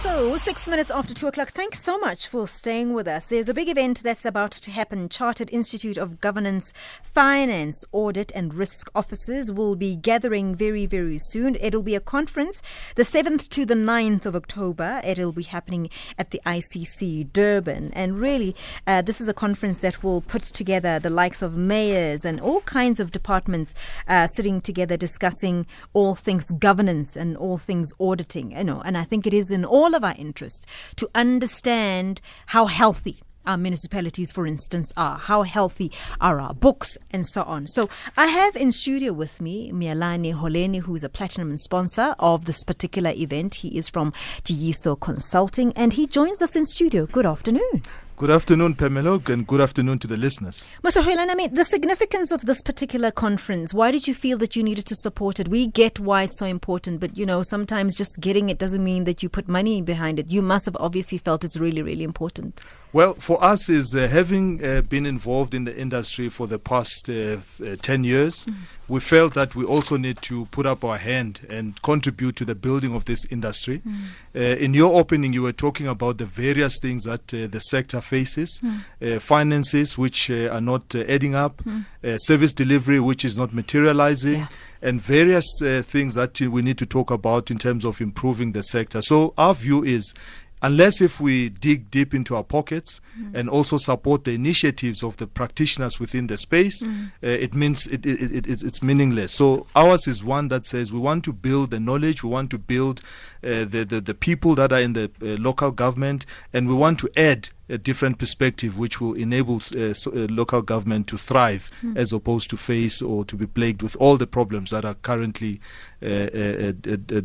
So, six minutes after two o'clock, thanks so much for staying with us. There's a big event that's about to happen. Chartered Institute of Governance, Finance, Audit and Risk officers will be gathering very, very soon. It'll be a conference the 7th to the 9th of October. It'll be happening at the ICC Durban. And really, uh, this is a conference that will put together the likes of mayors and all kinds of departments uh, sitting together discussing all things governance and all things auditing. You know, and I think it is in all of our interest to understand how healthy our municipalities, for instance, are. How healthy are our books and so on. So I have in studio with me Mealani Holeni, who is a platinum sponsor of this particular event. He is from Tiyiso Consulting and he joins us in studio. Good afternoon. Good afternoon, Phemelo, and good afternoon to the listeners. Mr. Mean, the significance of this particular conference, why did you feel that you needed to support it? We get why it's so important, but, you know, sometimes just getting it doesn't mean that you put money behind it. You must have obviously felt it's really, really important. Well, for us, is uh, having uh, been involved in the industry for the past uh, uh 10 years, mm-hmm. We felt that we also need to put up our hand and contribute to the building of this industry. Mm-hmm. in your opening, you were talking about the various things that uh, the sector faces mm-hmm. finances, which are not adding up, mm. service delivery, which is not materializing. Yeah and various uh, things that we need to talk about in terms of improving the sector. So our view is unless if we dig deep into our pockets mm. and also support the initiatives of the practitioners within the space, mm. uh, it means it, it, it, it's meaningless. So ours is one that says we want to build the knowledge, we want to build uh, the, the, the people that are in the uh, local government, and we want to add a different perspective which will enable uh, so, uh, local government to thrive mm. as opposed to face or to be plagued with all the problems that are currently Uh, uh, uh,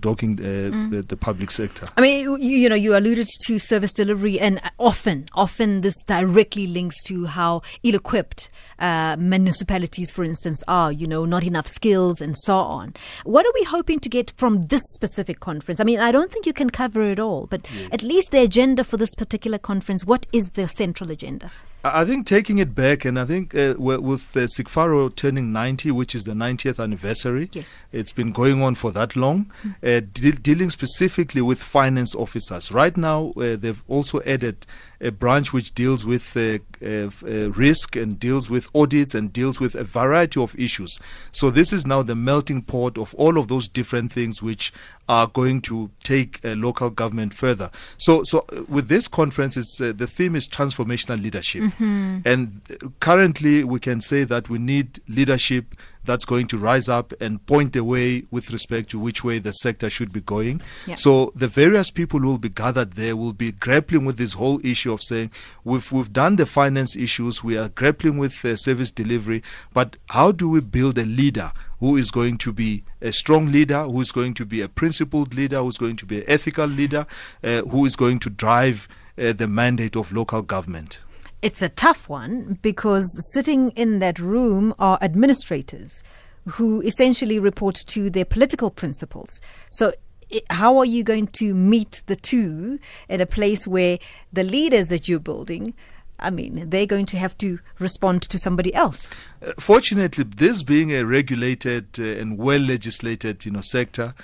dogging mm. the, the, public sector. I mean, you, you, know, you alluded to service delivery, and often, often this directly links to how ill-equipped municipalities, for instance, are. You know, not enough skills and so on. What are we hoping to get from this specific conference? I mean, I don't think you can cover it all, but yeah. at least the agenda for this particular conference. What is the central agenda? I think taking it back, and I think uh, with uh, CIGFARO turning 90, which is the 90th anniversary, yes. it's been going on for that long, mm. uh, de- dealing specifically with finance officers. Right now, uh, they've also added a branch which deals with uh, uh, uh, risk and deals with audits and deals with a variety of issues. So this is now the melting pot of all of those different things which are going to take a local government further. So, so uh, with this conference, it's uh, the theme is transformational leadership, mm-hmm. and currently we can say that we need leadership that's going to rise up and point the way with respect to which way the sector should be going. Yeah. So the various people who will be gathered there will be grappling with this whole issue of saying we've we've done the finance issues, we are grappling with uh, service delivery, but how do we build a leader who is going to be a strong leader, who is going to be a principled leader, who is going to be an ethical leader, uh, who is going to drive uh, the mandate of local government? It's a tough one because sitting in that room are administrators who essentially report to their political principals. So how are you going to meet the two at a place where the leaders that you're building I mean, they're going to have to respond to somebody else. Uh, fortunately, this being a regulated uh, and well legislated, you know, sector,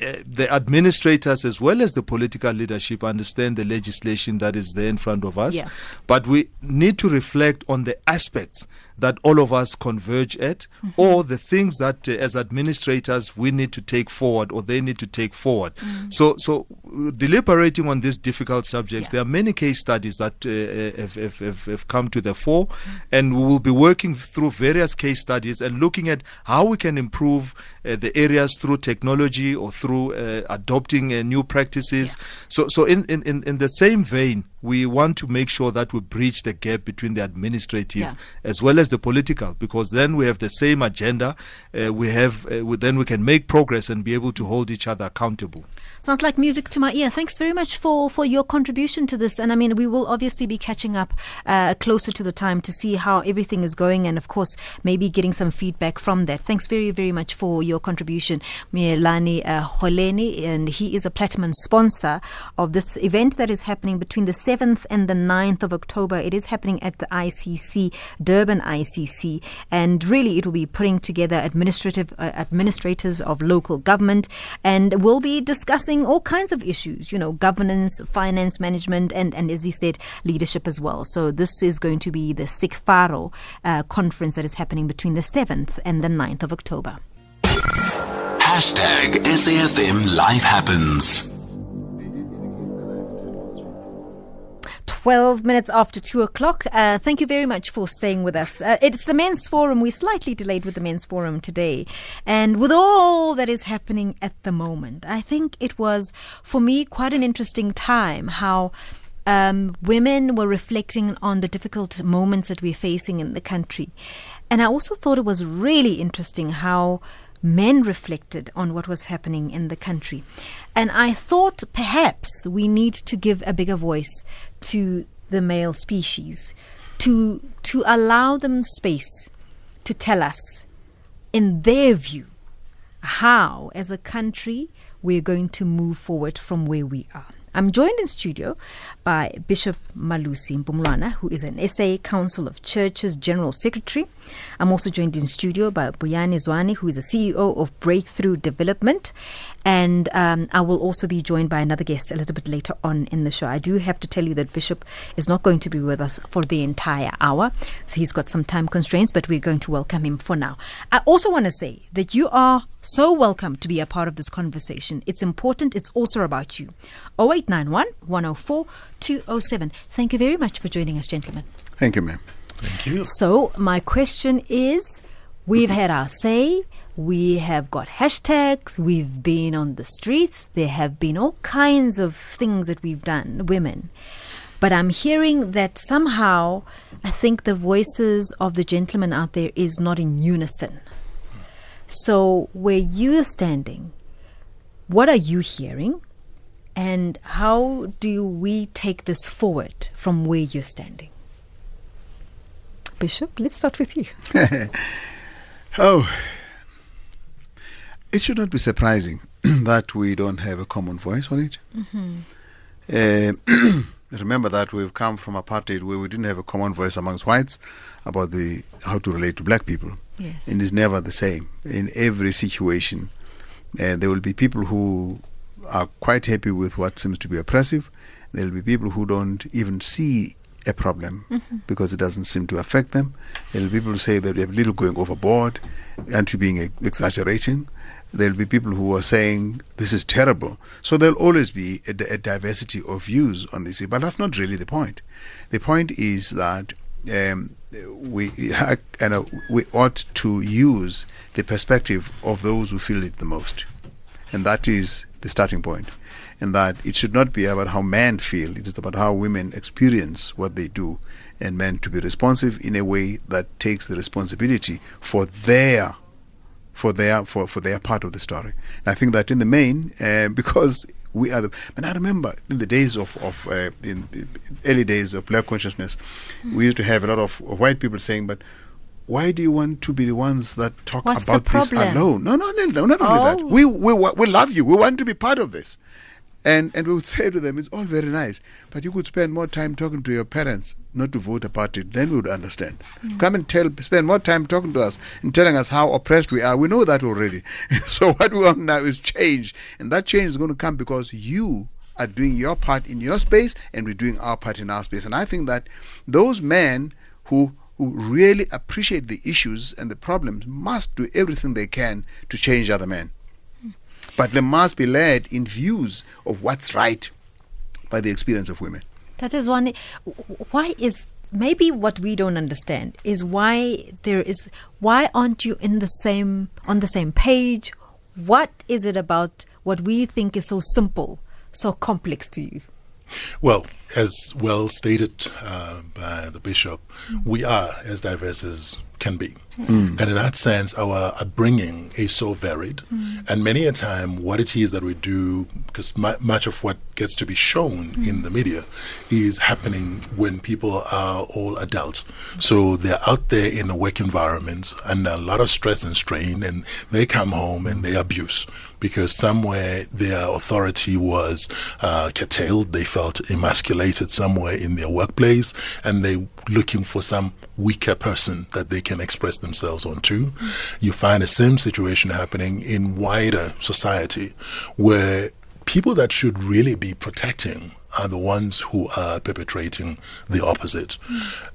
uh, the administrators as well as the political leadership understand the legislation that is there in front of us. Yeah. But we need to reflect on the aspects that all of us converge at, mm-hmm. or the things that uh, as administrators we need to take forward or they need to take forward. Mm. So, so uh, deliberating on these difficult subjects, yeah. there are many case studies that uh, have, have, have, have, come to the fore, mm. and we will be working through various case studies and looking at how we can improve uh, the areas through technology or through uh, adopting uh, new practices. Yeah. So, so in, in, in the same vein, we want to make sure that we bridge the gap between the administrative yeah. as well as the political because then we have the same agenda uh, we have uh, we, then we can make progress and be able to hold each other accountable. Sounds like music to my ear. Thanks very much for for your contribution to this. And i mean we will obviously be catching up uh, closer to the time to see how everything is going and of course maybe getting some feedback from that. Thanks very very much for your contribution Mielani uh, Holeni. And he is a platinum sponsor of this event that is happening between the 7th and the 9th of October. It is happening at the ICC, Durban ICC, and really it will be putting together administrative uh, administrators of local government, and we'll be discussing all kinds of issues, you know, governance, finance management, and, and as he said, leadership as well. So this is going to be the CIGFARO uh, conference that is happening between the 7th and the 9th of October. Hashtag SAFM Life Happens. 12 minutes after 2 o'clock. Uh, thank you very much for staying with us. Uh, it's the men's forum. We're slightly delayed with the men's forum today. And with all that is happening at the moment, I think it was, for me, quite an interesting time how. Um, women were reflecting on the difficult moments that we're facing in the country. And I also thought it was really interesting how men reflected on what was happening in the country. And I thought perhaps we need to give a bigger voice to the male species, to, to allow them space to tell us, in their view, how, as a country, we're going to move forward from where we are. I'm joined in studio by Bishop Malusi Mpumlwana, who is an SA Council of Churches General Secretary. I'm also joined in studio by Buyani Zwane, who is a CEO of Breakthrough Development. And um, I will also be joined by another guest a little bit later on in the show. I do have to tell you that Bishop is not going to be with us for the entire hour. So he's got some time constraints, but we're going to welcome him for now. I also want to say that you are so welcome to be a part of this conversation. It's important, it's also about you. 0891 104 207. Thank you very much for joining us, gentlemen. Thank you, ma'am. Thank you. So, my question is we've had our say, we have got hashtags, we've been on the streets, there have been all kinds of things that we've done, women. But I'm hearing that somehow I think the voices of the gentlemen out there is not in unison. So, where you're standing, what are you hearing? And how do we take this forward from where you're standing? Bishop, let's start with you. oh, it should not be surprising that we don't have a common voice on it. Uh, remember that we've come from apartheid where we didn't have a common voice amongst whites about the how to relate to black people. Yes. And it's never the same in every situation. Uh, there will be people who are quite happy with what seems to be oppressive. There will be people who don't even see a problem because it doesn't seem to affect them. There will be people who say that we have little going overboard and to being exaggerating. There will be people who are saying this is terrible. So there'll always be a, a diversity of views on this. But that's not really the point. The point is that um, we you know, we ought to use the perspective of those who feel it the most, and that is the starting point. And that it should not be about how men feel; it is about how women experience what they do, and men to be responsive in a way that takes the responsibility for their for their for, for their part of the story. And I think that in the main, uh, because we are the. And I remember in the days of of uh, in, early days of black consciousness, we used to have a lot of, of white people saying, "But why do you want to be the ones that talk What's about this alone?" No, no, no, no not only Oh. that. We, we we love you. We want to be part of this. And and we would say to them, it's all very nice, but you could spend more time talking to your parents not to vote about it. Then we would understand. Hmm. Come and tell, spend more time talking to us and telling us how oppressed we are. We know that already. so what we want now is change, and that change is going to come because you are doing your part in your space, and we're doing our part in our space. And I think that those men who who really appreciate the issues and the problems must do everything they can to change other men but they must be led in views of what's right by the experience of women. That is one. Why is maybe what we don't understand is why there is why aren't you in the same on the same page? What is it about what we think is so simple, so complex to you? Well, as well stated uh, by the bishop, we are as diverse as can be. Hmm. And in that sense, our upbringing is so varied. Hmm. And many a time, what it is that we do, because mu- much of what gets to be shown in hmm. the media is happening when people are all adults. So they're out there in the work environment under a lot of stress and strain, and they come home and they abuse because somewhere their authority was uh, curtailed, they felt emasculated somewhere in their workplace, and they looking for some weaker person that they can express themselves onto. You find the same situation happening in wider society where people that should really be protecting are the ones who are perpetrating the opposite.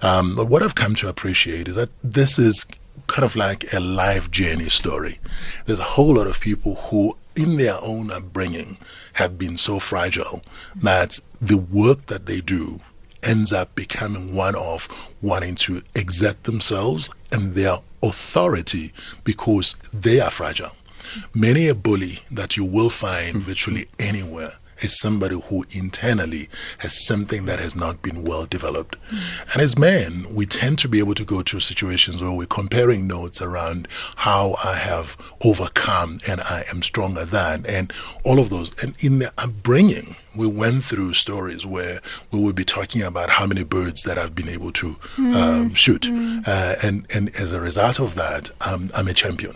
Um, but what I've come to appreciate is that this is kind of like a life journey story. There's a whole lot of people who, in their own upbringing, have been so fragile that the work that they do ends up becoming one of wanting to exert themselves and their authority because they are fragile. Many a bully that you will find mm-hmm. virtually anywhere is somebody who internally has something that has not been well developed. And as men, we tend to be able to go through situations where we're comparing notes around how I have overcome and I am stronger than, and all of those. And in the upbringing, we went through stories where we would be talking about how many birds that I've been able to um, shoot, uh, and and as a result of that, um, I'm a champion.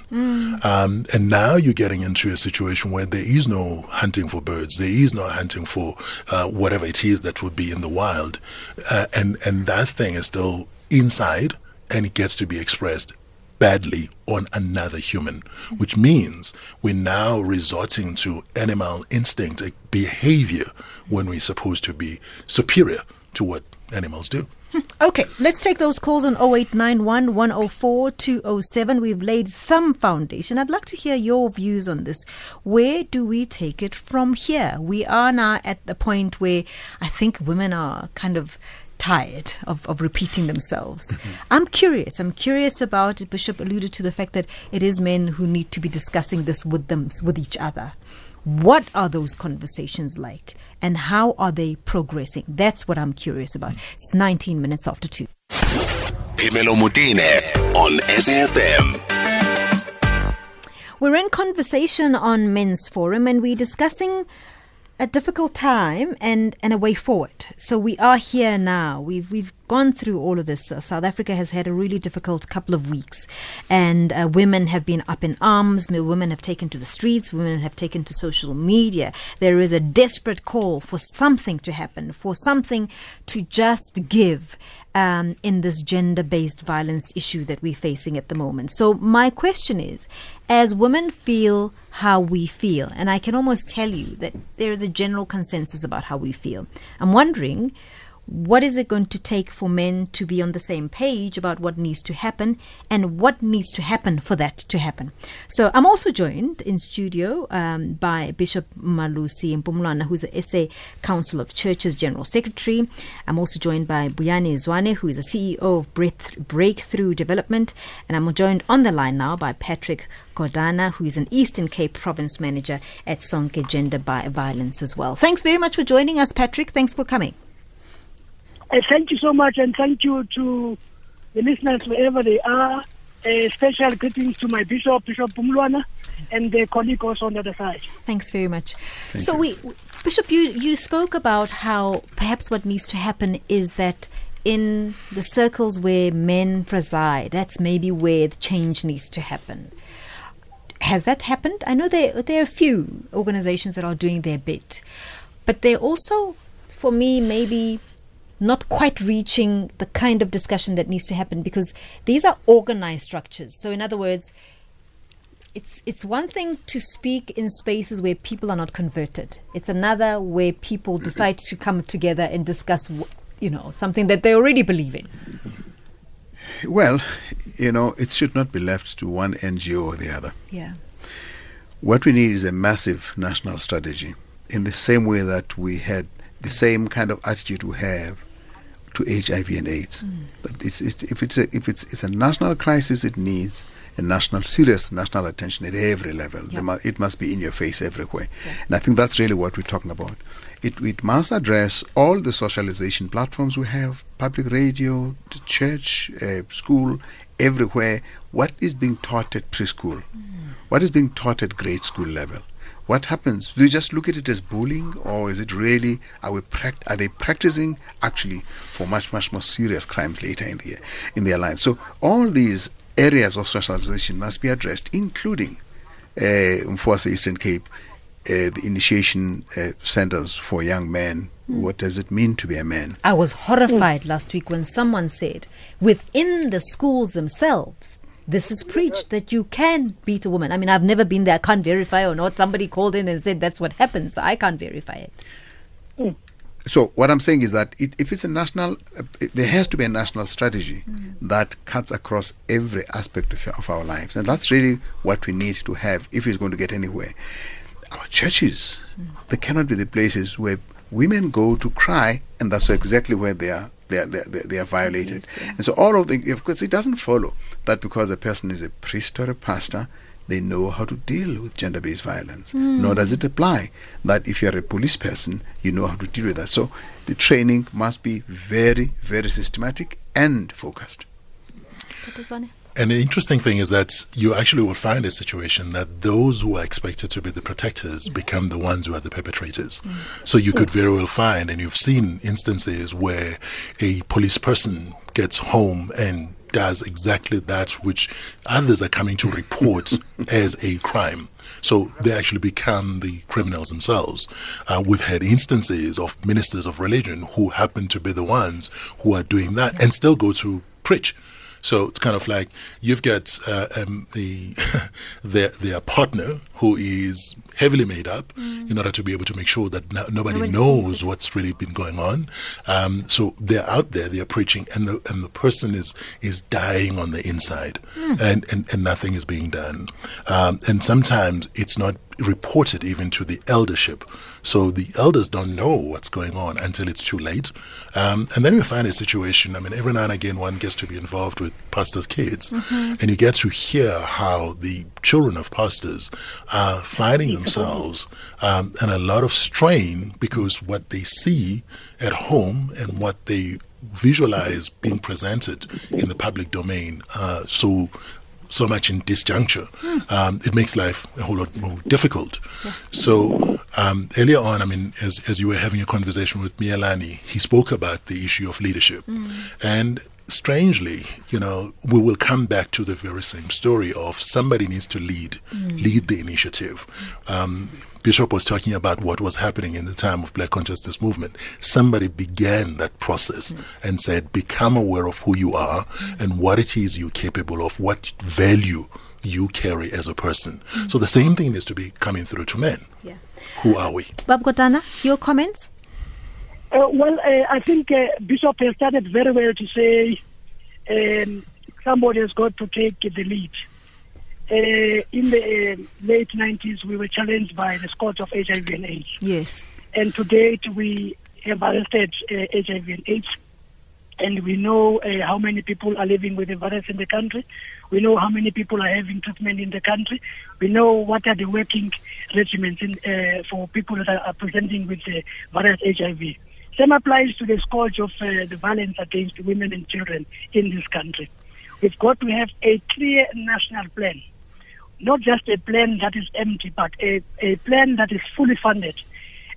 Um, and now you're getting into a situation where there is no hunting for birds, there is no hunting for uh, whatever it is that would be in the wild, uh, and and that thing is still inside, and it gets to be expressed badly on another human, which means we're now resorting to animal instinct behavior when we're supposed to be superior to what animals do. Okay, let's take those calls on 0891 104 207. We've laid some foundation. I'd like to hear your views on this. Where do we take it from here? We are now at the point where I think women are kind of tired of, of repeating themselves. I'm curious. I'm curious about Bishop alluded to the fact that it is men who need to be discussing this with them with each other. What are those conversations like? And how are they progressing? That's what I'm curious about. It's 19 minutes after 2. Phemelo Motene on SAFM. We're in conversation on Men's Forum and we're discussing a difficult time and, and a way forward. So we are here now. We've we've gone through all of this. Uh, South Africa has had a really difficult couple of weeks, and uh, women have been up in arms. Women have taken to the streets. Women have taken to social media. There is a desperate call for something to happen, for something to just give. Um, in this gender based violence issue that we're facing at the moment. So, my question is as women feel how we feel, and I can almost tell you that there is a general consensus about how we feel, I'm wondering what is it going to take for men to be on the same page about what needs to happen and what needs to happen for that to happen? So I'm also joined in studio um, by Bishop Malusi Mpumlwana, who's the SA Council of Churches General Secretary. I'm also joined by Buyani Zwane, who is the CEO of Breakthrough Development. And I'm joined on the line now by Patrick Godana, who is an Eastern Cape Province Manager at Sonke Gender Violence as well. Thanks very much for joining us, Patrick. Thanks for coming. Uh, thank you so much, and thank you to the listeners wherever they are. A special greetings to my bishop, Bishop Mpumlwana, and the colleague also on the other side. Thanks very much. so, we, we- Bishop, you, you spoke about how perhaps what needs to happen is that in the circles where men preside, that's maybe where the change needs to happen. Has that happened? I know there there are a few organizations that are doing their bit, but they're also, for me, maybe not quite reaching the kind of discussion that needs to happen because these are organized structures. So, in other words, it's it's one thing to speak in spaces where people are not converted. It's another where people decide to come together and discuss, you know, something that they already believe in. Well, you know, it should not be left to one NGO or the other. Yeah. What we need is a massive national strategy in the same way that we had the same kind of attitude we have to HIV and AIDS. But it's, it's, if it's a, if it's, it's a national crisis, it needs a national, serious national attention at every level. Yeah. Mu- it must be in your face everywhere. And I think that's really what we're talking about. It, it must address all the socialization platforms we have public radio, the church, uh, school, everywhere. What is being taught at preschool? What is being taught at grade school level? What happens? Do you just look at it as bullying, or is it really? Are we pract- Are they practicing actually for much much more serious crimes later in the in their lives? So all these areas of socialization must be addressed, including uh, Mfuasa Eastern Cape, uh, the initiation uh, centers for young men. What does it mean to be a man? I was horrified last week when someone said within the schools themselves, this is preached that you can beat a woman. I mean, I've never been there. I can't verify or not. Somebody called in and said that's what happens. So I can't verify it. Hmm. So what I'm saying is that it, if it's a national, uh, it- there has to be a national strategy hmm. that cuts across every aspect of, of our lives, and that's really what we need to have if it's going to get anywhere. Our churches, hmm. they cannot be the places where women go to cry, and that's exactly where they are. They are, they are, they are violated, and so all of the because it doesn't follow that because a person is a priest or a pastor, they know how to deal with gender-based violence. Hmm. Nor does it apply that if you are a police person, you know how to deal with that. So the training must be very, very systematic and focused. Dr. Zwane? And the interesting thing is that you actually will find a situation that those who are expected to be the protectors become the ones who are the perpetrators. Hmm. So you could hmm. very well find, and you've seen instances where a police person gets home and does exactly that which others are coming to report as a crime. So they actually become the criminals themselves. Uh, we've had instances of ministers of religion who happen to be the ones who are doing that and still go to preach. So it's kind of like you've got uh, um, the their their partner who is heavily made up in order to be able to make sure that no, nobody, Nobody knows what's really been going on. Um, so they're out there, they're preaching, and the and the person is is dying on the inside, and, and and nothing is being done. Um, and sometimes it's not reported even to the eldership. So the elders don't know what's going on until it's too late. Um, and then we find a situation, I mean, every now and again one gets to be involved with pastors' kids. And you get to hear how the children of pastors are finding themselves um, in a lot of strain because what they see at home and what they visualize being presented in the public domain uh, so so much in disjuncture, um, it makes life a whole lot more difficult. So um, earlier on, I mean, as, as you were having a conversation with Mielani, he spoke about the issue of leadership. And strangely, you know, we will come back to the very same story of somebody needs to lead, mm. lead the initiative. Um, Bishop was talking about what was happening in the time of Black Consciousness Movement. Somebody began that process mm. and said, become aware of who you are and what it is you're capable of, what value you carry as a person. Mm. So the same thing needs to be coming through to men. Yeah. Who are we? Bab Godana, your comments? Uh, well, uh, I think uh, Bishop has started very well to say um, somebody has got to take the lead. Uh, in the uh, late 90s, we were challenged by the scourge of HIV and AIDS. Yes. And to date, we have arrested uh, HIV and AIDS. And we know uh, how many people are living with the virus in the country. We know how many people are having treatment in the country. We know what are the working regimens in, uh, for people that are, are presenting with the virus HIV. Same applies to the scourge of uh, the violence against women and children in this country. We've got to have a clear national plan, not just a plan that is empty, but a, a plan that is fully funded,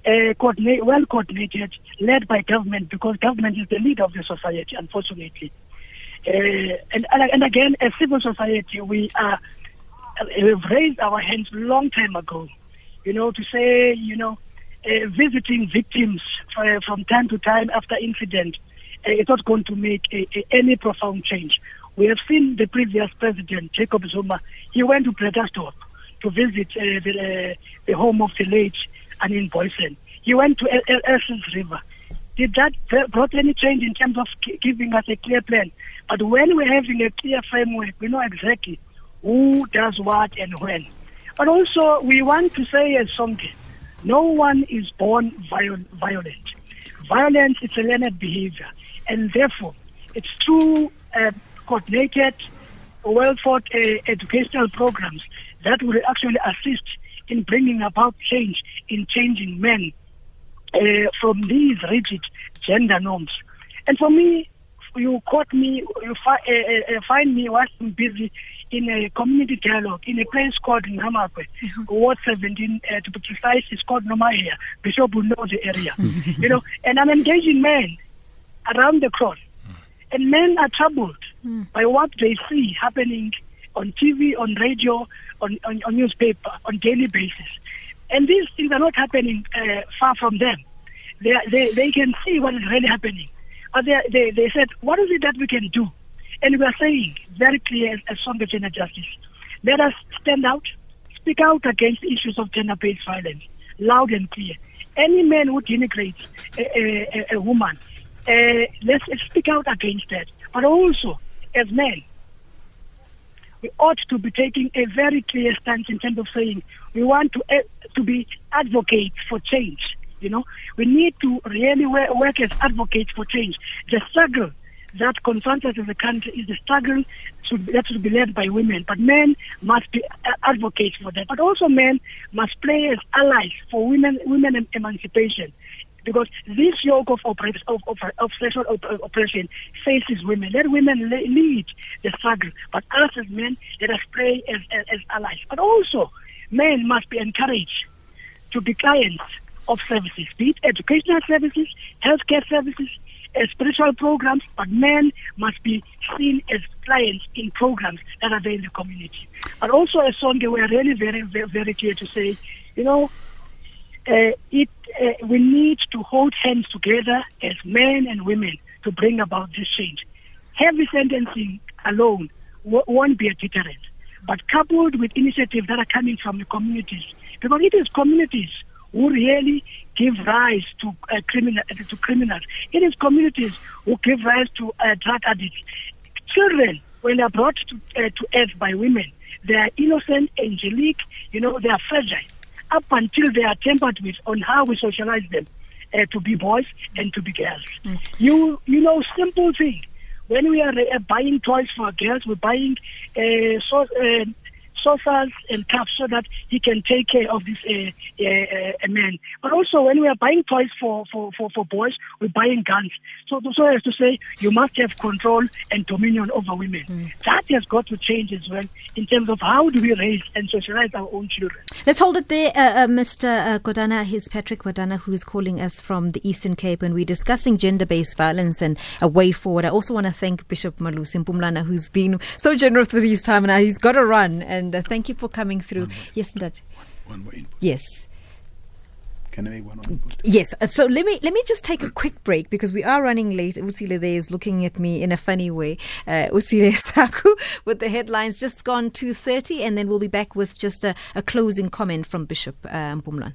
uh, well coordinated, led by government, because government is the leader of the society, unfortunately. Uh, and, and again, as civil society, we are we've raised our hands long time ago, you know, to say, you know, uh, visiting victims uh, from time to time after incident uh, is not going to make a, a, any profound change. We have seen the previous president, Jacob Zuma, he went to Bredasdorp to visit uh, the, uh, the home of the late Anene Booysen. He went to El- El- Elsies River. Did that br- brought any change in terms of giving us a clear plan? But when we're having a clear framework, we know exactly who does what and when. But also, we want to say as Sonke, no one is born viol- violent. Violence is a learned behavior, and therefore, it's through uh, coordinated, well thought uh, educational programs that will actually assist in bringing about change, in changing men uh, from these rigid gender norms. And for me, you caught me, you fi- uh, uh, find me while I'm busy in a community dialogue in a place called Namakwe, Ward 17, uh, to be precise, it's called Nomahia. Bishop will know the area. you know, and I'm engaging men around the cross. And men are troubled by what they see happening on TV, on radio, on, on, on newspaper, on daily basis. And these things are not happening uh, far from them. They, are- they, they can see what is really happening. But they, they, they said, what is it that we can do? And we are saying very clear as Sonke Gender Justice. Let us stand out, speak out against issues of gender-based violence, loud and clear. Any man who denigrates a, a, a, a woman, uh, let's speak out against that. But also, as men, we ought to be taking a very clear stance in terms of saying we want to uh, to be advocates for change. You know, we need to really work as advocates for change. The struggle that confronts us as a country is the struggle that should be led by women, but men must be uh, advocates for that. But also, men must play as allies for women women emancipation because this yoke of, oppre- of, of, of sexual oppression faces women. Let women lead the struggle, but us as men, let us play as, as, as allies. But also, men must be encouraged to be clients of services, be it educational services, healthcare services, uh, spiritual programs, but men must be seen as clients in programs that are there in the community. But also, as Sonke, we are really very, very, very clear to say, you know, uh, it uh, we need to hold hands together as men and women to bring about this change. Heavy sentencing alone w- won't be a deterrent, but coupled with initiatives that are coming from the communities, because it is communities who really give rise to uh, criminal to criminals. It is communities who give rise to uh, drug addicts. Children, when they are brought to uh, to earth by women, they are innocent, angelic. You know, they are fragile up until they are tempered with on how we socialize them uh, to be boys and to be girls. You you know simple thing. When we are uh, buying toys for girls, we're buying uh, so, uh, sofas and cups so that he can take care of this uh, uh, uh, man. But also when we are buying toys for, for, for, for boys, we're buying guns. So, so as to say, you must have control and dominion over women. That has got to change as well in terms of how do we raise and socialize our own children. Let's hold it there, uh, uh, Mr. Uh, Godana. He's Patrick Godana, who's calling us from the Eastern Cape, and we're discussing gender-based violence and a way forward. I also want to thank Bishop Malusi Mpumlwana, who's been so generous with his time, and he's got to run. And uh, thank you for coming through. Yes, Dad. One more input. Yes. Can I make one more input? Yes. uh, So let me let me just take a quick break because we are running late. Utsile there is looking at me in a funny way. Uh, Utsile Saku with the headlines just gone two thirty, and then we'll be back with just a, a closing comment from Bishop uh, Mpumlan.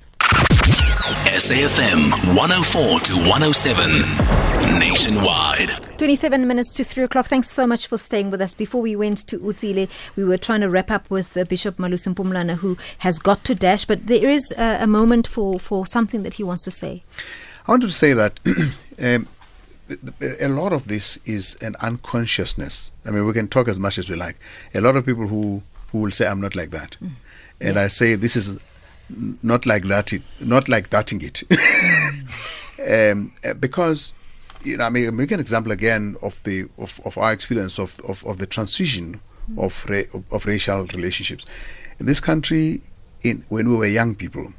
SAFM 104 to 107 nationwide. 27 minutes to 3 o'clock. Thanks so much for staying with us. Before we went to Utsile, we were trying to wrap up with uh, Bishop Malusi Mpumlwana, who has got to dash, but there is uh, a moment for, for something that he wants to say. I wanted to say that um, th- th- a lot of this is an unconsciousness. I mean, we can talk as much as we like. A lot of people who, who will say, I'm not like that. And I say, this is n- not like that, it, not like thating it. um, uh, because, you know, I mean, make an example again of the of, of our experience of, of, of the transition of, ra- of, of racial relationships. In this country, in, when we were young people,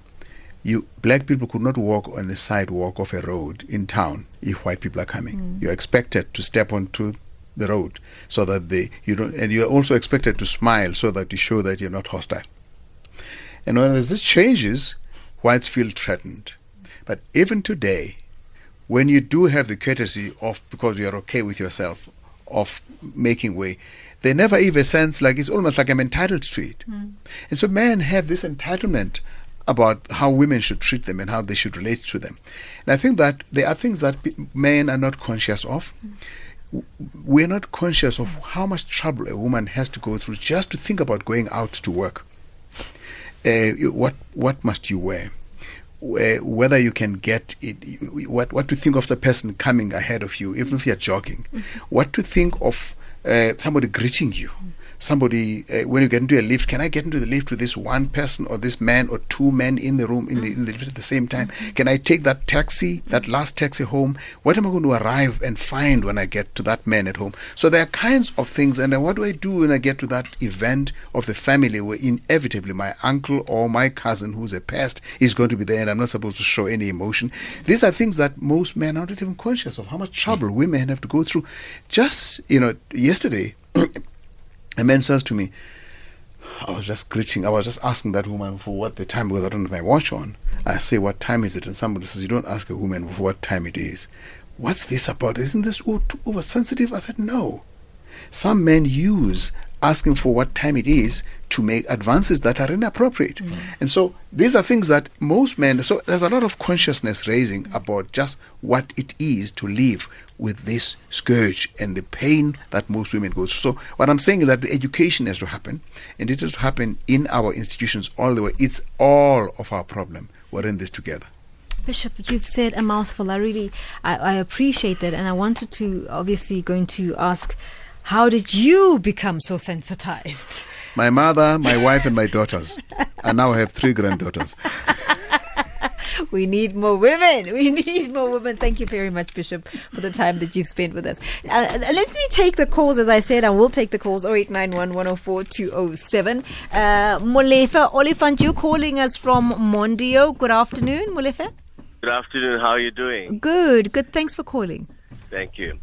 you black people could not walk on the sidewalk of a road in town if white people are coming. You're expected to step onto the road so that they you don't and you're also expected to smile so that you show that you're not hostile. And when this changes, whites feel threatened. But even today, when you do have the courtesy of because you are okay with yourself of making way, they never even sense like it's almost like I'm entitled to it. Hmm. And so men have this entitlement about how women should treat them and how they should relate to them. And I think that there are things that men are not conscious of. W- We're not conscious of how much trouble a woman has to go through just to think about going out to work. Uh, what what must you wear? Whether you can get it, what what to think of the person coming ahead of you, even if you're jogging. What to think of uh, somebody greeting you. Somebody uh, when you get into a lift can i get into the lift with this one person or this man or two men in the room in the, in the lift at the same time? Can i take that taxi that last taxi home? What am i going to arrive and find when i get to that man at home? So there are kinds of things and then what do i do when i get to that event of the family where inevitably my uncle or my cousin who's a pest is going to be there and i'm not supposed to show any emotion? These are things that most men are not even conscious of how much trouble women have to go through. Just you know yesterday a man says to me, I was just greeting, I was just asking that woman for what the time was. I don't have my watch on. I say, What time is it? And somebody says, You don't ask a woman for what time it is. What's this about? Isn't this too oversensitive? I said, No. Some men use asking for what time it is to make advances that are inappropriate. Mm. And so these are things that most men, so there's a lot of consciousness raising about just what it is to live with this scourge and the pain that most women go through. So what I'm saying is that the education has to happen, and it has to happen in our institutions all the way. It's all of our problem. We're in this together. Bishop, you've said a mouthful. I really, I, I appreciate that, and I wanted to obviously going to ask how did you become so sensitized? My mother, my wife, and my daughters. and now I have three granddaughters. we need more women. We need more women. Thank you very much, Bishop, for the time that you've spent with us. Uh, let's me take the calls. As I said, I will take the calls 0891 104 207. Uh, Molefe Olifant, you're calling us from Mondeor. Good afternoon, Molefe. Good afternoon. How are you doing? Good. Good. Thanks for calling. Thank you.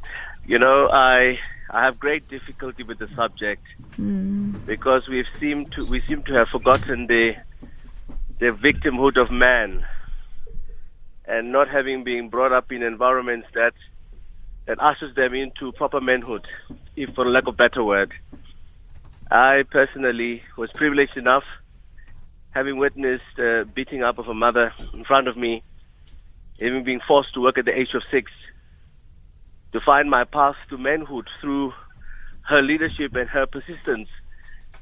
You know, I I have great difficulty with the subject mm. because we seem to we seem to have forgotten the the victimhood of man and not having been brought up in environments that that ushers them into proper manhood, if for lack of better word. I personally was privileged enough, having witnessed uh, beating up of a mother in front of me, even being forced to work at the age of six to find my path to manhood through her leadership and her persistence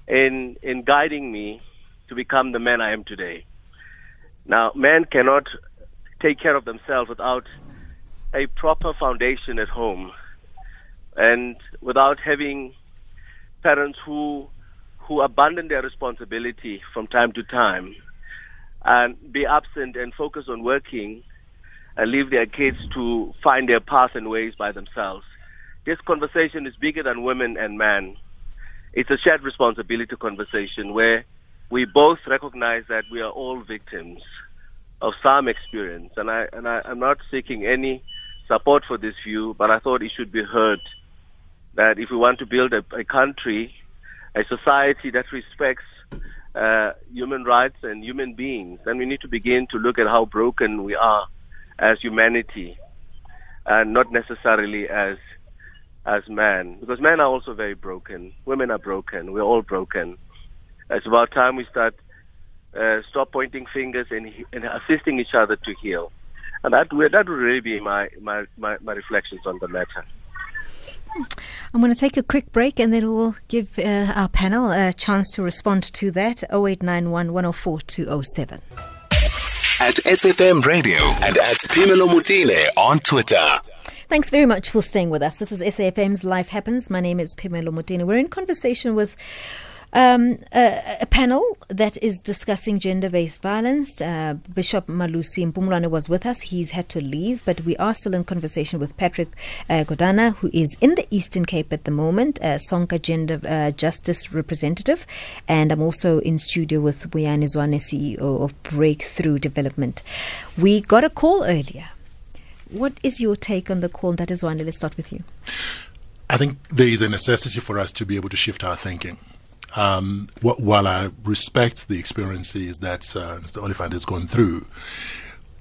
in in guiding me to become the man I am today. Now, men cannot take care of themselves without a proper foundation at home and without having parents who who abandon their responsibility from time to time and be absent and focus on working and leave their kids to find their path and ways by themselves. This conversation is bigger than women and men. It's a shared responsibility conversation where we both recognize that we are all victims of some experience. And I and I, am not seeking any support for this view, but I thought it should be heard that if we want to build a, a country, a society that respects uh, human rights and human beings, then we need to begin to look at how broken we are as humanity and not necessarily as as men because men are also very broken. Women are broken. We're all broken. It's about time we start uh, stop pointing fingers and, and assisting each other to heal. And that would that would really be my, my, my, my reflections on the matter. I'm going to take a quick break and then we'll give uh, our panel a chance to respond to that. 0891 104 207 at SFM Radio and at Phemelo Motene on Twitter. Thanks very much for staying with us. This is SAFM's Life Happens. My name is Phemelo Motene. We're in conversation with um, a, a, panel that is discussing gender based violence. Uh, Bishop Malusi Mpumlwana was with us. He's had to leave, but we are still in conversation with Patrick uh, Godana, who is in the Eastern Cape at the moment, uh, Sonke Gender uh, Justice Representative. And I'm also in studio with Buyani Zwane, CEO of Breakthrough Development. We got a call earlier. What is your take on the call? That is one. Let's start with you. I think there is a necessity for us to be able to shift our thinking. Um, wh- while I respect the experiences that uh, Mr. Olifant has gone through,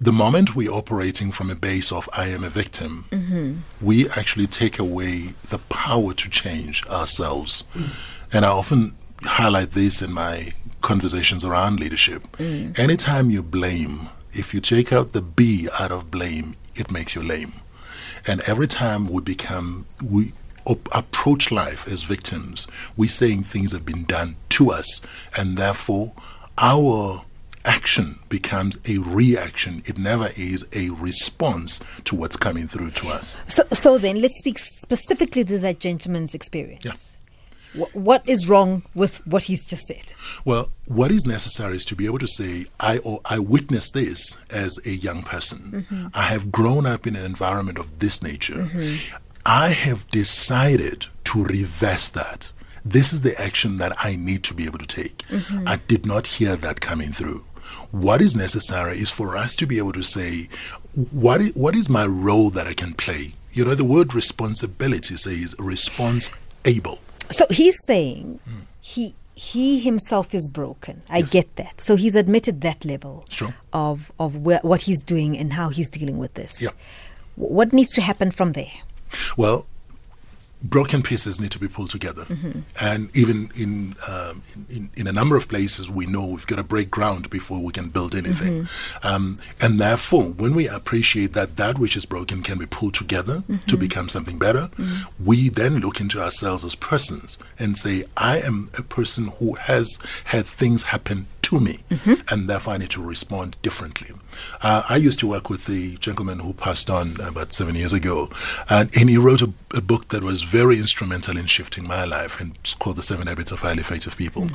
the moment we're operating from a base of I am a victim, mm-hmm. we actually take away the power to change ourselves. Mm. And I often highlight this in my conversations around leadership. Mm. Anytime you blame, if you take out the B out of blame, it makes you lame. And every time we become, we op- approach life as victims, we're saying things have been done to us, and therefore our action becomes a reaction. It never is a response to what's coming through to us. So, so then let's speak specifically to that gentleman's experience. Yeah. Wh- what is wrong with what he's just said? Well, what is necessary is to be able to say, I or I witnessed this as a young person. Mm-hmm. I have grown up in an environment of this nature. Mm-hmm. I have decided to reverse that. This is the action that I need to be able to take. Mm-hmm. I did not hear that coming through. What is necessary is for us to be able to say, what is, what is my role that I can play? You know, the word responsibility says response able. So he's saying he he himself is broken. I get that. So he's admitted that level Sure. of of where, what he's doing and how he's dealing with this. Yeah. What needs to happen from there? Well, broken pieces need to be pulled together, and even in, um, in in a number of places, we know we've got to break ground before we can build anything. Um, and therefore, when we appreciate that that which is broken can be pulled together to become something better, we then look into ourselves as persons and say, "I am a person who has had things happen." To me, and therefore I need to respond differently. Uh, I used to work with the gentleman who passed on about seven years ago, and, and he wrote a, a book that was very instrumental in shifting my life, and it's called The Seven Habits of Highly Effective People.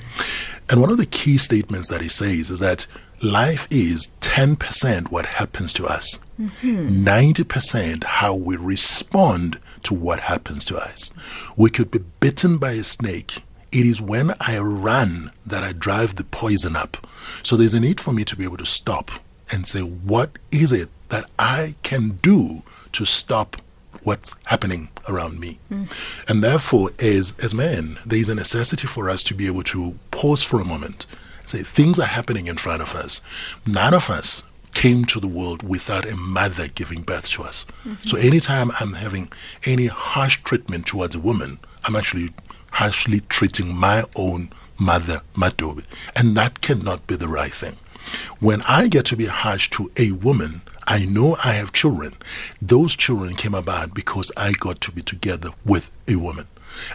And one of the key statements that he says is that life is 10% what happens to us, 90% how we respond to what happens to us. We could be bitten by a snake. It is when I run that I drive the poison up. So there's a need for me to be able to stop and say, what is it that I can do to stop what's happening around me? Hmm. And therefore, as, as men, there is a necessity for us to be able to pause for a moment, say, things are happening in front of us. None of us came to the world without a mother giving birth to us. Mm-hmm. So anytime I'm having any harsh treatment towards a woman, I'm actually harshly treating my own mother, Madobe. And that cannot be the right thing. When I get to be harsh to a woman, I know I have children. Those children came about because I got to be together with a woman.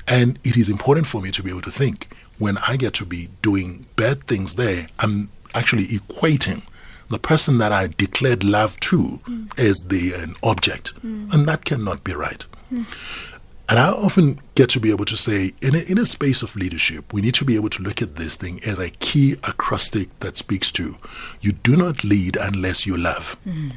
And it is important for me to be able to think when I get to be doing bad things there, I'm actually equating the person that I declared love to mm. as the an object. Mm. And that cannot be right. Mm. And I often get to be able to say, in a, in a space of leadership, we need to be able to look at this thing as a key acrostic that speaks to you do not lead unless you love. Hmm.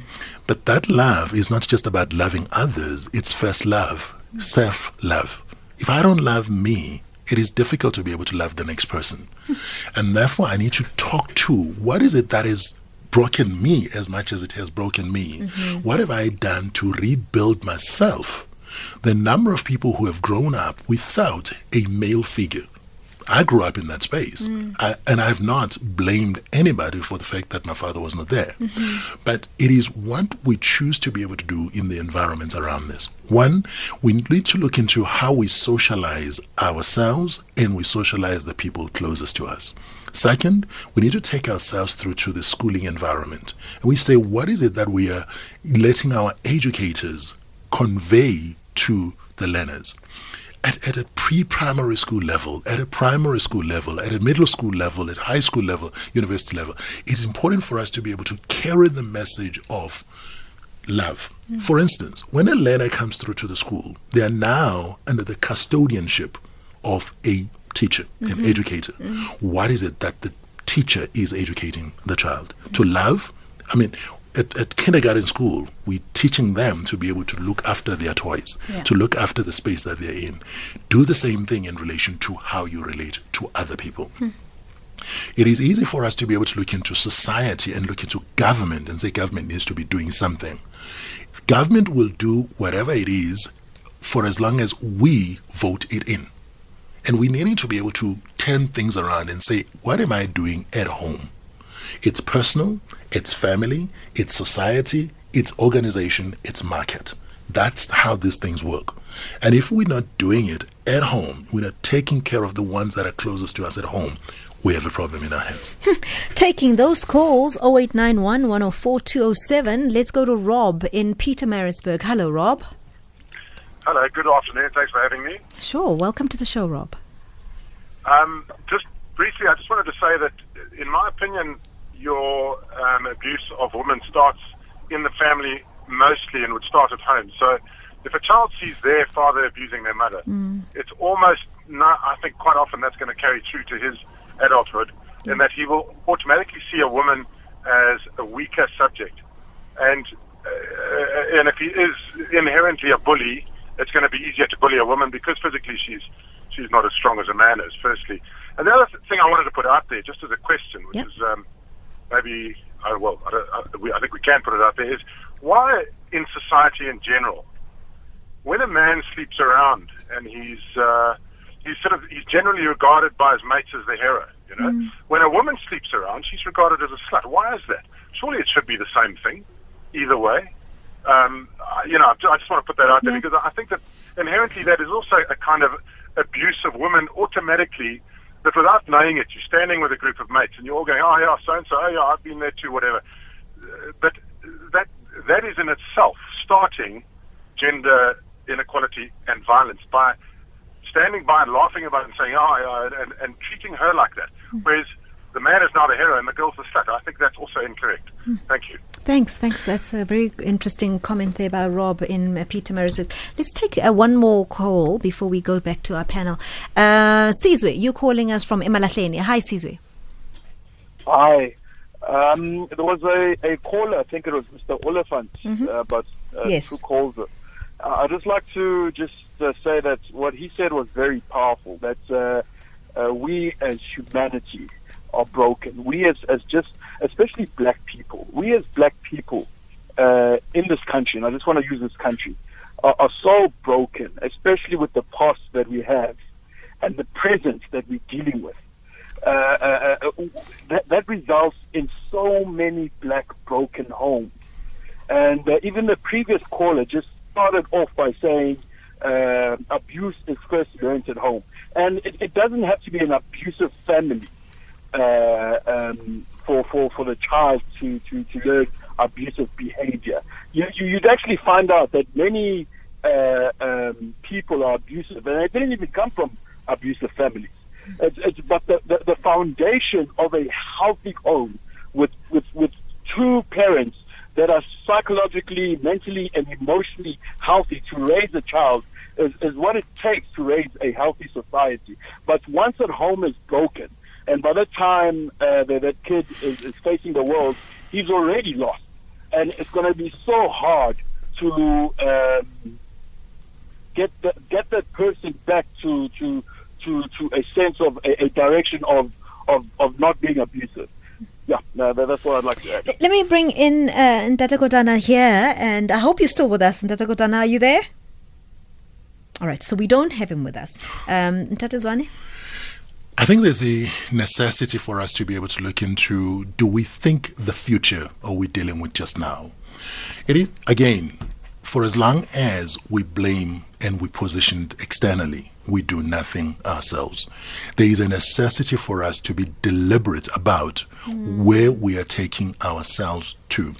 But that love is not just about loving others, it's first love, self love. If I don't love me, it is difficult to be able to love the next person. and therefore, I need to talk to what is it that has broken me as much as it has broken me? Mm-hmm. What have I done to rebuild myself? The number of people who have grown up without a male figure. I grew up in that space, mm. I, and I have not blamed anybody for the fact that my father was not there. Mm-hmm. But it is what we choose to be able to do in the environments around this. One, we need to look into how we socialize ourselves and we socialize the people closest to us. Second, we need to take ourselves through to the schooling environment. And we say, what is it that we are letting our educators convey to the learners. At, at a pre primary school level, at a primary school level, at a middle school level, at high school level, university level, it's important for us to be able to carry the message of love. Mm. For instance, when a learner comes through to the school, they are now under the custodianship of a teacher, an mm-hmm. educator. Mm. What is it that the teacher is educating the child? To love? I mean, at, at kindergarten school, we're teaching them to be able to look after their toys, Yeah. to look after the space that they're in. Do the same thing in relation to how you relate to other people. Hmm. It is easy for us to be able to look into society and look into government and say government needs to be doing something. Government will do whatever it is for as long as we vote it in. And we need to be able to turn things around and say, what am I doing at home? It's personal, it's family, it's society, it's organization, it's market. That's how these things work. And if we're not doing it at home, we're not taking care of the ones that are closest to us at home, we have a problem in our hands. Taking those calls 0891 104 207. Let's go to Rob in Pietermaritzburg. Hello, Rob. Hello, good afternoon. Thanks for having me. Sure. Welcome to the show, Rob. Um, just briefly, I just wanted to say that, in my opinion, your um, abuse of women starts in the family mostly and would start at home. So if a child sees their father abusing their mother, it's almost not, I think quite often that's going to carry through to his adulthood, in that he will automatically see a woman as a weaker subject, and uh, and if he is inherently a bully, it's going to be easier to bully a woman because physically she's she's not as strong as a man is. Firstly, and the other thing I wanted to put out there, just as a question, which Yep. is um, maybe uh, well, I, I, we, I think we can put it out there, is why in society in general, when a man sleeps around and he's uh, he's sort of he's generally regarded by his mates as the hero. You know, when a woman sleeps around, she's regarded as a slut. Why is that? Surely it should be the same thing, either way. Um, I- you know, I just want to put that out there Yeah. because I think that inherently that is also a kind of abuse of women automatically. That without knowing it, you're standing with a group of mates and you're all going, "Oh yeah, so and so, oh yeah, I've been there too, whatever." Uh, But that that is in itself starting gender inequality and violence by standing by and laughing about it and saying, oh, yeah, and, and treating her like that. Whereas the man is not a hero and the girl's the slut. I think that's also incorrect. Thank you. Thanks, thanks. That's a very interesting comment there by Rob in uh, Pietermaritzburg. Let's take uh, one more call before we go back to our panel. Uh, Sizwe, you're calling us from Emalahleni. Hi, Sizwe. Hi. Um, there was a, a caller, I think it was Mr. Oliphant, uh, about uh, Yes. two calls. Uh, I'd just like to just uh, say that what he said was very powerful, that uh, uh, we as humanity are broken. We as, as just, especially black people, we as black people uh, in this country, and I just want to use this country, are, are so broken, especially with the past that we have and the present that we're dealing with uh, uh, uh, that, that results in so many black broken homes. And uh, even the previous caller just started off by saying uh, abuse is first learned at home. And it, it doesn't have to be an abusive family uh, um, for, for, for the child to, to, to learn abusive behavior. You, you, you'd actually find out that many uh, um, people are abusive, and they didn't even come from abusive families. It's, it's, but the, the, the foundation of a healthy home with, with, with two parents that are psychologically, mentally, and emotionally healthy to raise a child is, is what it takes to raise a healthy society. But once that home is broken, and by the time uh, that, that kid is, is facing the world, he's already lost. And it's going to be so hard to um, get the, get that person back to to to, to a sense of a, a direction of, of of not being abusive. Yeah, no, that's what I'd like to add. Let me bring in uh, Ntate Godana here, and I hope you're still with us. Ntate Godana, are you there? All right, so we don't have him with us. Um, Ntate Zwane? I think there's a necessity for us to be able to look into do we think the future or are we dealing with just now? It is, again, for as long as we blame and we position it externally, we do nothing ourselves. There is a necessity for us to be deliberate about where we are taking ourselves to.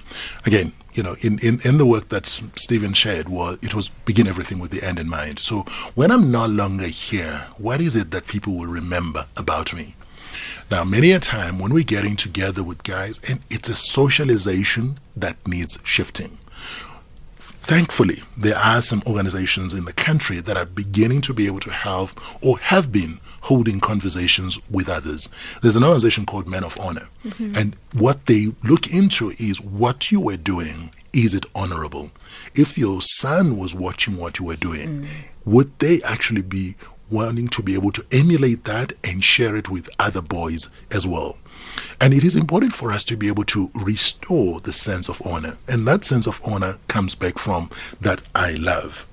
Again, you know, in, in, in the work that Stephen shared, was it was begin everything with the end in mind. So when I'm no longer here, what is it that people will remember about me? Now, many a time when we're getting together with guys, and it's a socialization that needs shifting. Thankfully, there are some organizations in the country that are beginning to be able to have or have been holding conversations with others. There's an organization called Men of Honor, mm-hmm. and what they look into is what you were doing, is it honorable? If your son was watching what you were doing, mm. would they actually be wanting to be able to emulate that and share it with other boys as well? And it is important for us to be able to restore the sense of honor. And that sense of honor comes back from that I love.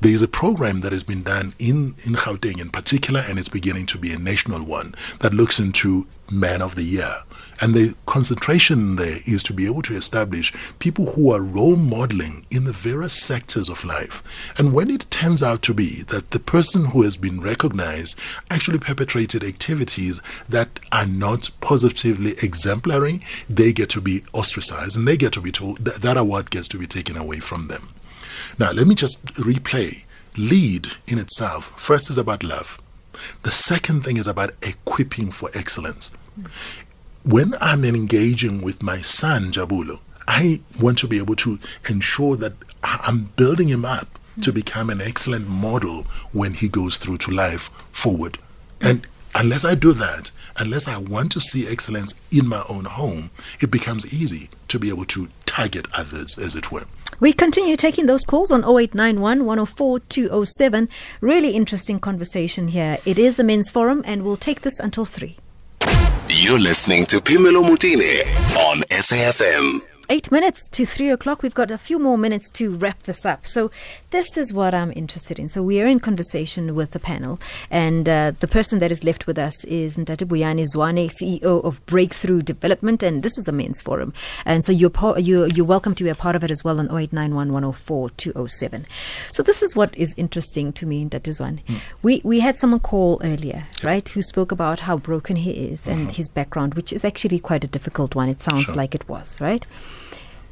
There is a program that has been done in, in Gauteng in particular, and it's beginning to be a national one that looks into Man of the Year. And the concentration there is to be able to establish people who are role modeling in the various sectors of life. And when it turns out to be that the person who has been recognized actually perpetrated activities that are not positively exemplary, they get to be ostracized and they get to be told that, that award gets to be taken away from them. Now, let me just replay. Lead in itself, first is about love. The second thing is about equipping for excellence. When I'm engaging with my son, Jabulo, I want to be able to ensure that I'm building him up to become an excellent model when he goes through to life forward. And unless I do that, unless I want to see excellence in my own home, it becomes easy to be able to target others, as it were. We continue taking those calls on 0891 104 207. Really interesting conversation here. It is the Men's Forum, and we'll take this until 3. You're listening to Phemelo Motene on SAFM. Eight minutes to three o'clock. We've got a few more minutes to wrap this up. So, this is what I'm interested in. So, we are in conversation with the panel, and uh, the person that is left with us is Ntate Buyani Zwane, CEO of Breakthrough Development, and this is the Men's Forum. And so, you're, par- you're, you're welcome to be a part of it as well on 0891 104 207. So, this is what is interesting to me, Ntate Zwane. We, we had someone call earlier, right, who spoke about how broken he is and his background, which is actually quite a difficult one. It sounds Sure. like it was, right?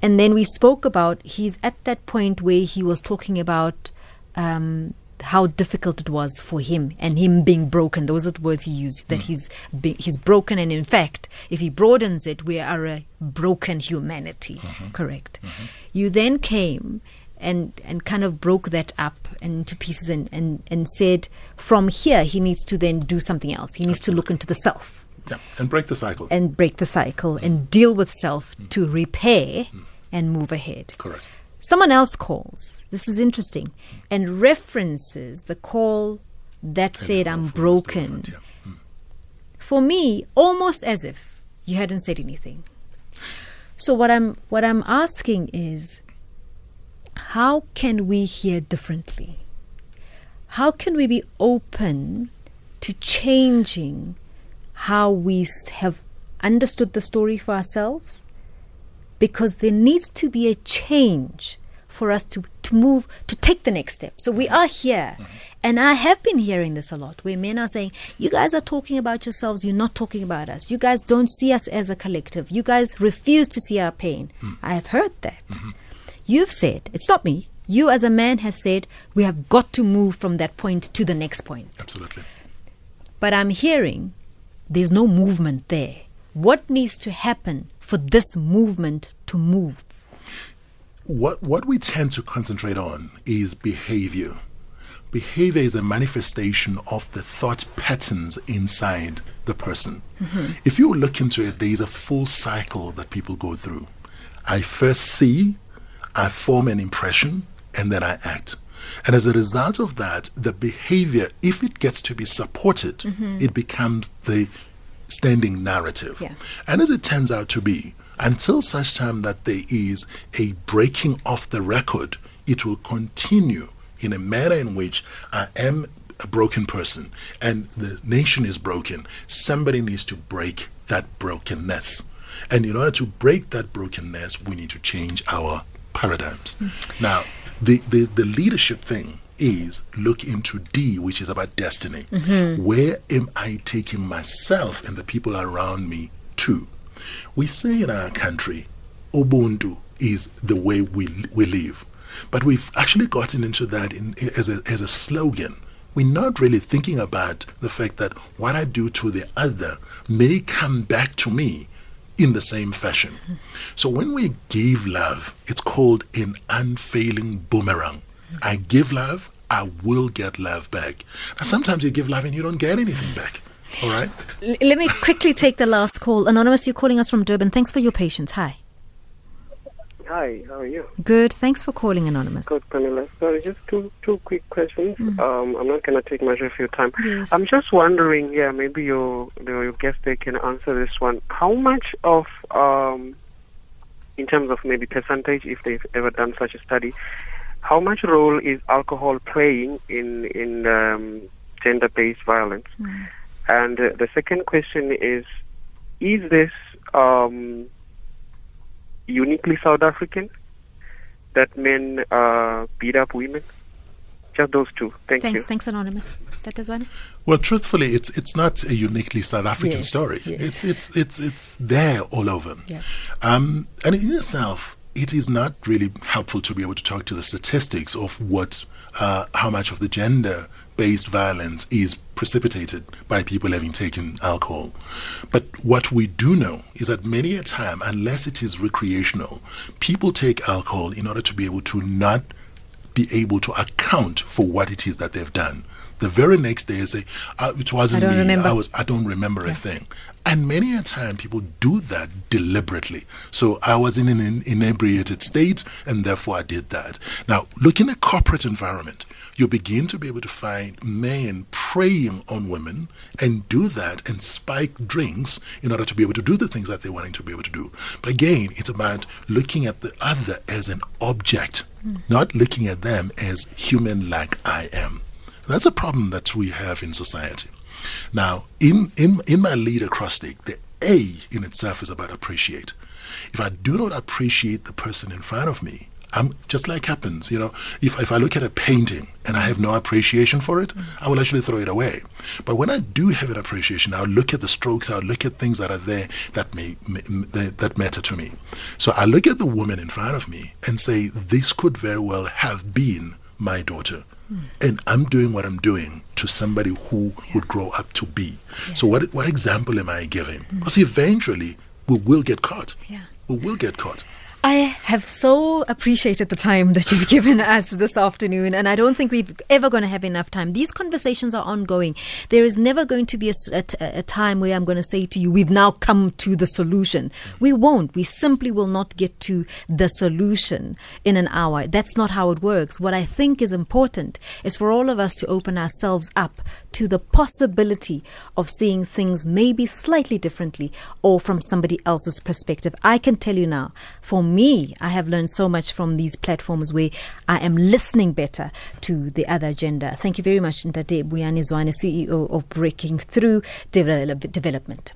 And then we spoke about he's at that point where he was talking about um, how difficult it was for him and him being broken. Those are the words he used. That mm. he's be, he's broken, and in fact, if he broadens it, we are a broken humanity. Mm-hmm. Correct. Mm-hmm. You then came and and kind of broke that up into pieces and, and and said from here he needs to then do something else. He needs to look into the self Yeah, and break the cycle. and break the cycle and mm. deal with self mm. to repair and move ahead. Correct. Someone else calls. This is interesting and references the call that said, I'm broken. Yeah. For me, almost as if you hadn't said anything. So what I'm what I'm asking is how can we hear differently? How can we be open to changing how we have understood the story for ourselves? Because there needs to be a change for us to, to move, to take the next step. So we are here. Mm-hmm. And I have been hearing this a lot where men are saying, You guys are talking about yourselves, you're not talking about us. You guys don't see us as a collective. You guys refuse to see our pain. Mm. I have heard that. Mm-hmm. You've said, it's not me, you as a man has said, we have got to move from that point to the next point. Absolutely. But I'm hearing there's no movement there. What needs to happen for this movement to move? What what we tend to concentrate on is behavior. Behavior is a manifestation of the thought patterns inside the person. Mm-hmm. If you look into it, there is a full cycle that people go through. I first see, I form an impression, and then I act. And as a result of that, the behavior, if it gets to be supported, mm-hmm. it becomes the standing narrative. Yeah. And as it turns out to be, until such time that there is a breaking of the record, it will continue in a manner in which I am a broken person and the nation is broken. Somebody needs to break that brokenness. And in order to break that brokenness, we need to change our paradigms. Hmm. Now, the, the, the leadership thing is look into D, which is about destiny. Mm-hmm. Where am I taking myself and the people around me to? We say in our country, Ubuntu is the way we, we live. But we've actually gotten into that in, as, a, as a slogan. We're not really thinking about the fact that what I do to the other may come back to me in the same fashion. So when we give love, it's called an unfailing boomerang. I give love, I will get love back. Now, sometimes you give love and you don't get anything back. All right? L- let me quickly take the last call. Anonymous, you're calling us from Durban. Thanks for your patience. Hi. Hi, how are you? Good. Thanks for calling, Anonymous. Good, Pamela. Sorry, just two two quick questions. Um, I'm not going to take much of your time. Yes. I'm just wondering, yeah, maybe your your guest they can answer this one. How much of, um, in terms of maybe percentage, if they've ever done such a study, how much role is alcohol playing in in um, gender-based violence? And uh, the second question is, is this um, uniquely South African that men uh, beat up women? Just those two. Thank Thanks. you. Thanks, Anonymous. That is one. Well, truthfully, it's it's not a uniquely South African Yes, story. yes. It's it's it's it's there all over. Yeah. Um, and in itself, it is not really helpful to be able to talk to the statistics of what, uh, how much of the gender-based violence is precipitated by people having taken alcohol. But what we do know is that many a time, unless it is recreational, people take alcohol in order to be able to not be able to account for what it is that they've done. The very next day, say, uh, "It wasn't I me. remember." I was. I don't remember a thing." And many a time, people do that deliberately. So I was in an inebriated state, and therefore I did that. Now, look in a corporate environment, you begin to be able to find men preying on women and do that and spike drinks in order to be able to do the things that they're wanting to be able to do. But again, it's about looking at the other as an object, not looking at them as human like I am. That's a problem that we have in society. Now, in, in, in my lead acrostic, the A in itself is about appreciate. If I do not appreciate the person in front of me, I'm just like happens, you know. If if I look at a painting and I have no appreciation for it, I will actually throw it away. But when I do have an appreciation, I'll look at the strokes, I'll look at things that are there that may, may that matter to me. So I look at the woman in front of me and say, this could very well have been my daughter. And I'm doing what I'm doing to somebody who would grow up to be. So what what example am I giving? Mm-hmm. Because eventually we will get caught. Yeah. We will get caught. I have so appreciated the time that you've given us this afternoon, and I don't think we're ever going to have enough time. These conversations are ongoing. There is never going to be a time where I'm going to say to you, we've now come to the solution. We won't. We simply will not get to the solution in an hour. That's not how it works. What I think is important is for all of us to open ourselves up to the possibility of seeing things maybe slightly differently or from somebody else's perspective. I can tell you now, for me, I have learned so much from these platforms where I am listening better to the other agenda. Thank you very much, Ntate Buyani Zwane, CEO of Breaking Through Develop- Development.